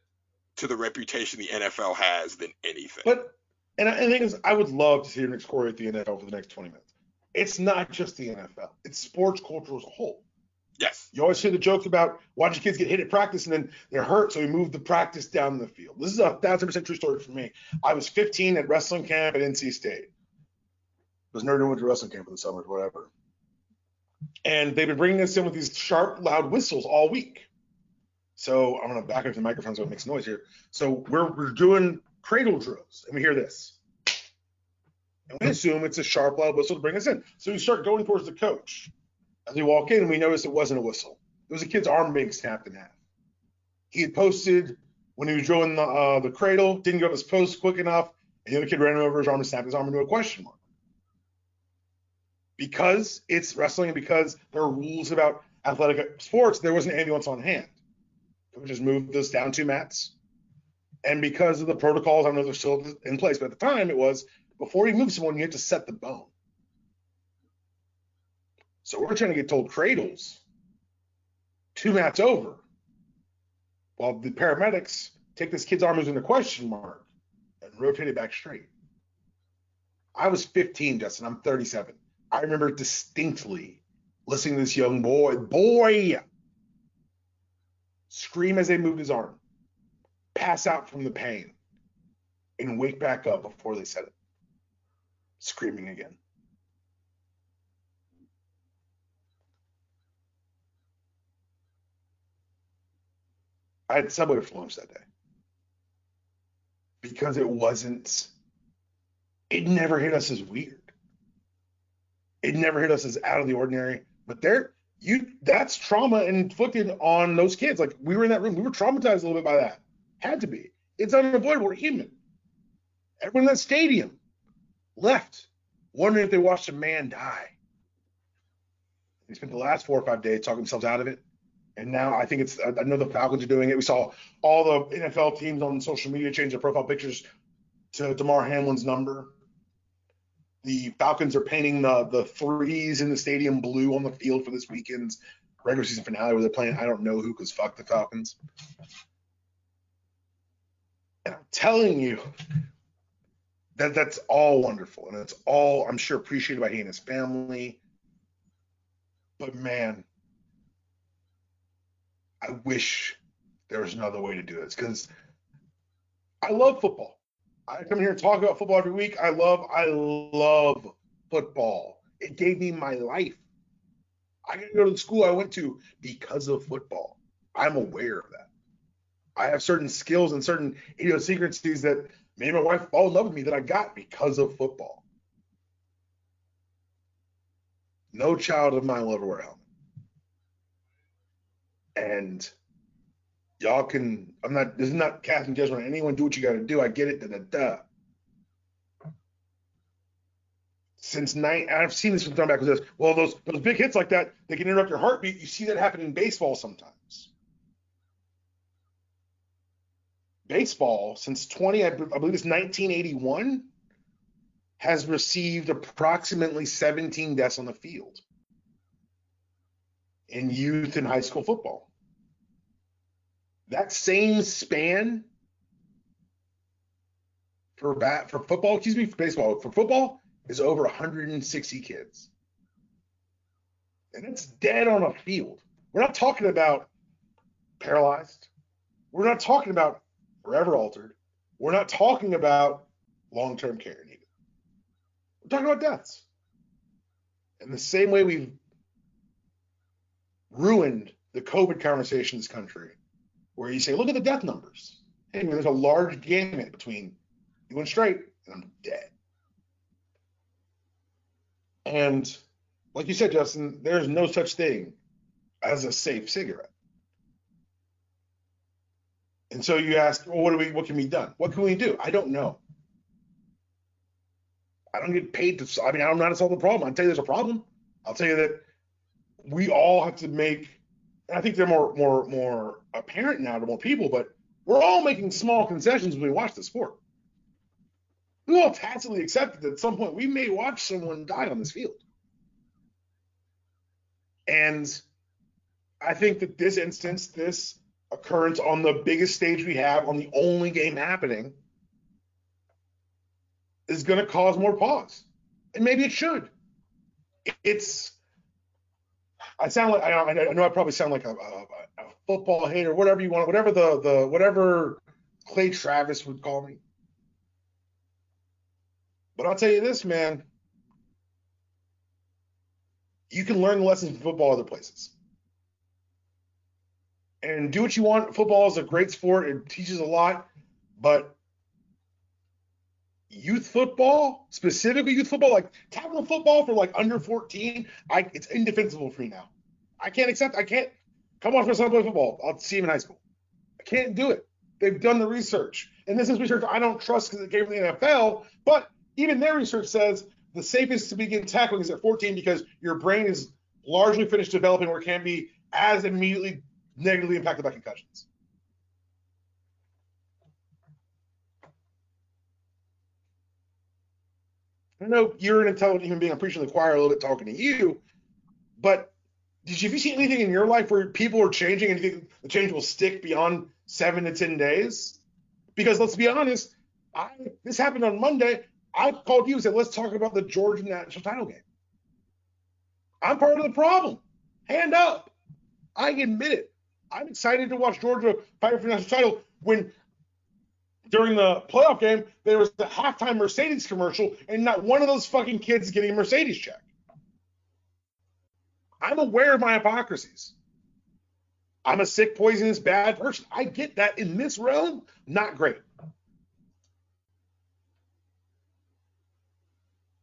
to the reputation the NFL has than anything. But and I, the is, I would love to see Nick Corey at the NFL for the next 20 minutes. It's not just the NFL; it's sports culture as a whole. yes. You always hear the jokes about watching kids get hit at practice and then they're hurt, so we move the practice down the field. This is a thousand percent true story for me. I was 15 at wrestling camp at NC State. was nerd went to wrestling camp for the summer, whatever. And they've been bringing us in with these sharp, loud whistles all week. So I'm gonna back up the microphone so it makes noise here. So we're we're doing cradle drills, and we hear this. And we assume it's a sharp, loud whistle to bring us in. So we start going towards the coach. As we walk in, we notice it wasn't a whistle. It was a kid's arm being snapped in half. He had posted when he was drilling the uh, the cradle, didn't get his post quick enough, and the other kid ran him over his arm and snapped his arm into a question mark. Because it's wrestling and because there are rules about athletic sports, there was an ambulance on hand. We just moved this down two mats. And because of the protocols, I know they're still in place, but at the time it was before you move someone, you have to set the bone. So we're trying to get told cradles two mats over while the paramedics take this kid's arm who's in a question mark and rotate it back straight. I was 15, Justin. I'm 37. I remember distinctly listening to this young boy, boy, scream as they moved his arm, pass out from the pain, and wake back up before they said it, screaming again. I had Subway for lunch that day because it wasn't, it never hit us as weird. It never hit us as out of the ordinary. But there, you, that's trauma inflicted on those kids. Like we were in that room, we were traumatized a little bit by that. Had to be. It's unavoidable. We're human. Everyone in that stadium left wondering if they watched a man die. They spent the last four or five days talking themselves out of it. And now I think it's, I know the Falcons are doing it. We saw all the NFL teams on social media change their profile pictures to Damar Hamlin's number. The Falcons are painting the the threes in the stadium blue on the field for this weekend's regular season finale where they're playing. I don't know who because fuck the Falcons. And <clears throat> I'm telling you that that's all wonderful and it's all I'm sure appreciated by he and his family. But man, I wish there was another way to do this because I love football. I come here and talk about football every week. I love, I love football. It gave me my life. I to go to the school I went to because of football. I'm aware of that. I have certain skills and certain idiosyncrasies that made my wife fall in love with me that I got because of football. No child of mine will ever wear a helmet. And y'all can i'm not this is not casting judgment on anyone do what you got to do i get it da, da, da. since nine i've seen this from this well those those big hits like that they can interrupt your heartbeat you see that happen in baseball sometimes baseball since 20 i, I believe it's 1981 has received approximately 17 deaths on the field in youth and high school football. That same span for bat for football, excuse me, for baseball, for football is over 160 kids. And it's dead on a field. We're not talking about paralyzed. We're not talking about forever altered. We're not talking about long-term care needed. We're talking about deaths. And the same way we've ruined the COVID conversation in this country, where you say, look at the death numbers. Hey, there's a large gamut between you went straight and I'm dead. And like you said, Justin, there's no such thing as a safe cigarette. And so you ask, well, what do we what can be done? What can we do? I don't know. I don't get paid to I mean, I'm not to solve the problem. I'll tell you there's a problem. I'll tell you that we all have to make I think they're more more more apparent now to more people, but we're all making small concessions when we watch the sport. We all tacitly accepted that at some point we may watch someone die on this field. And I think that this instance, this occurrence on the biggest stage we have, on the only game happening, is going to cause more pause. And maybe it should. It's, I sound like, I know I probably sound like a, a, a football hater, whatever you want, whatever the, the, whatever Clay Travis would call me. But I'll tell you this, man. You can learn lessons from football other places and do what you want. Football is a great sport. It teaches a lot, but youth football, specifically youth football, like tackle football for like under 14, I it's indefensible for me now. I can't accept. I can't come on for son play football. I'll see him in high school. I can't do it. They've done the research, and this is research I don't trust because it came from the NFL. But even their research says the safest to begin tackling is at 14 because your brain is largely finished developing where it can be as immediately negatively impacted by concussions. I know you're an intelligent human being. I'm preaching the choir a little bit talking to you, but did you, have you seen anything in your life where people are changing and you think the change will stick beyond seven to ten days? Because let's be honest, I this happened on Monday. I called you and said, let's talk about the Georgia national title game. I'm part of the problem. Hand up. I admit it. I'm excited to watch Georgia fight for the national title when during the playoff game there was the halftime Mercedes commercial and not one of those fucking kids getting a Mercedes check. I'm aware of my hypocrisies. I'm a sick, poisonous, bad person. I get that in this realm, not great.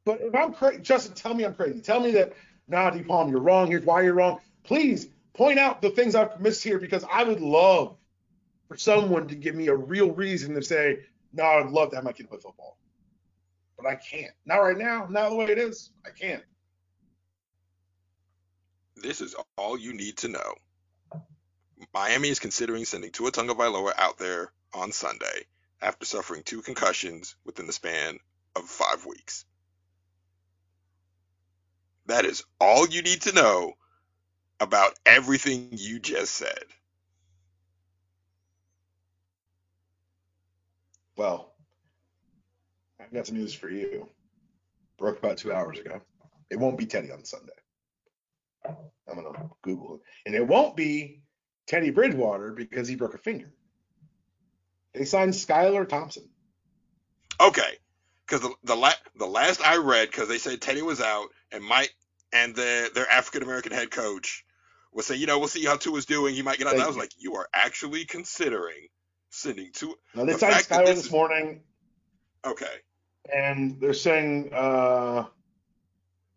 But if I'm crazy, Justin, tell me I'm crazy. Tell me that, nah, DePalm, you're wrong. Here's why you're wrong. Please point out the things I've missed here because I would love for someone to give me a real reason to say, no, I'd love to have my kid play football. But I can't. Not right now. Not the way it is. I can't. This is all you need to know. Miami is considering sending Tua Tagovailoa out there on Sunday after suffering two concussions within the span of five weeks. That is all you need to know about everything you just said. Well, I've got some news for you. Broke about two hours ago. It won't be Teddy on Sunday. I'm gonna Google it, and it won't be Teddy Bridgewater because he broke a finger. They signed Skylar Thompson. Okay, because the the, la- the last I read, because they said Teddy was out, and Mike and the, their African American head coach was saying, you know, we'll see how Tua is doing. He might get out. I was like, you are actually considering sending Tua. No, they the signed Skylar this, this morning. Okay. And they're saying uh,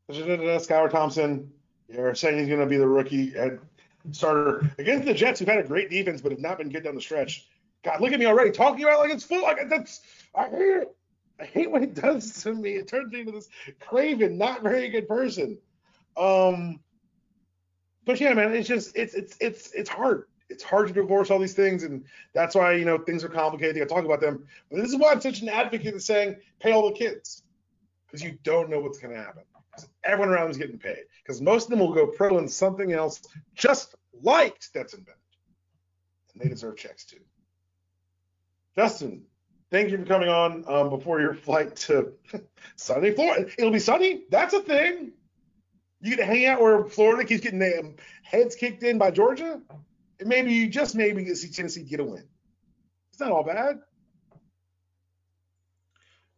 Skylar Thompson. They're saying he's going to be the rookie head starter against the Jets, who've had a great defense but have not been good down the stretch. God, look at me already talking about like it's full. Like that's I hate it. I hate what it does to me. It turns me into this craven, not very good person. Um, but yeah, man, it's just it's it's it's it's hard. It's hard to divorce all these things, and that's why you know things are complicated. I talk about them, but this is why I'm such an advocate of saying pay all the kids. because you don't know what's going to happen. Everyone around is getting paid because most of them will go pro in something else, just like Stetson Bennett, and they deserve checks too. Justin, thank you for coming on um, before your flight to <laughs> sunny Florida. It'll be sunny. That's a thing. You get to hang out where Florida keeps getting their heads kicked in by Georgia. And maybe you just maybe get see Tennessee get a win. It's not all bad.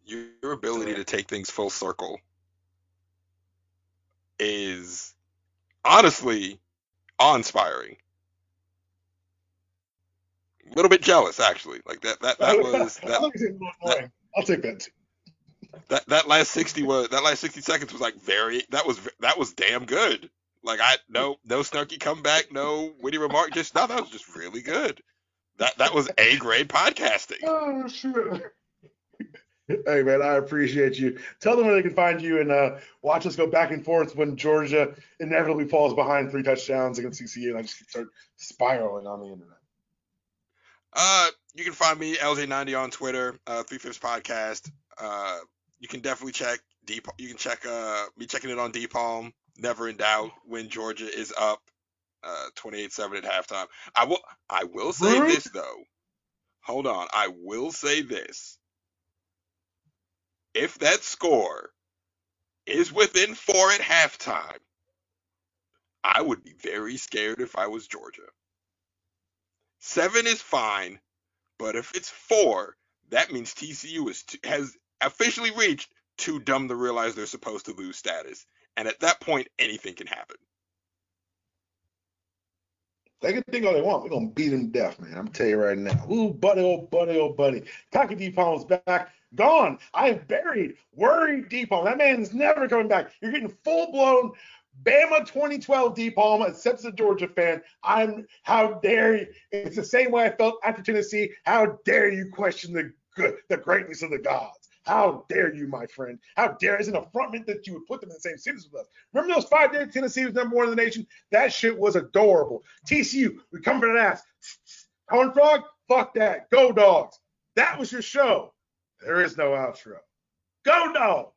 Your ability to take things full circle is honestly awe-inspiring. A little bit jealous, actually. Like that. That that <laughs> was. That, that, I'll take that too. That that last sixty was that last sixty seconds was like very. That was that was damn good. Like I no no snarky comeback, no witty remark. Just no, that was just really good. That that was a grade podcasting. Oh shit. <laughs> Hey man, I appreciate you. Tell them where they can find you and uh, watch us go back and forth when Georgia inevitably falls behind three touchdowns against TCU, and I just start spiraling on the internet. Uh, you can find me LJ90 on Twitter, uh, Three Fifths Podcast. Uh, you can definitely check deep. You can check uh me checking it on Palm. Never in doubt when Georgia is up, uh, 28-7 at halftime. I will. I will say this though. Hold on. I will say this if that score is within four at halftime, I would be very scared if I was Georgia. Seven is fine, but if it's four, that means TCU is t- has officially reached too dumb to realize they're supposed to lose status. And at that point, anything can happen. They can think all they want. We're gonna beat them death, man. I'm tell you right now. Ooh, buddy, oh buddy, oh buddy. Cocky D Palm's back. Gone. I am buried. Worried DPalm. That man's never coming back. You're getting full blown Bama 2012 DPalm, except as a Georgia fan. I'm how dare you? It's the same way I felt after Tennessee. How dare you question the good, the greatness of the gods? How dare you, my friend? How dare it's an affrontment that you would put them in the same cities with us. Remember those five days Tennessee was number one in the nation? That shit was adorable. TCU, we come for that ass. Horned frog, fuck that. Go dogs. That was your show. There is no outro. Go, no!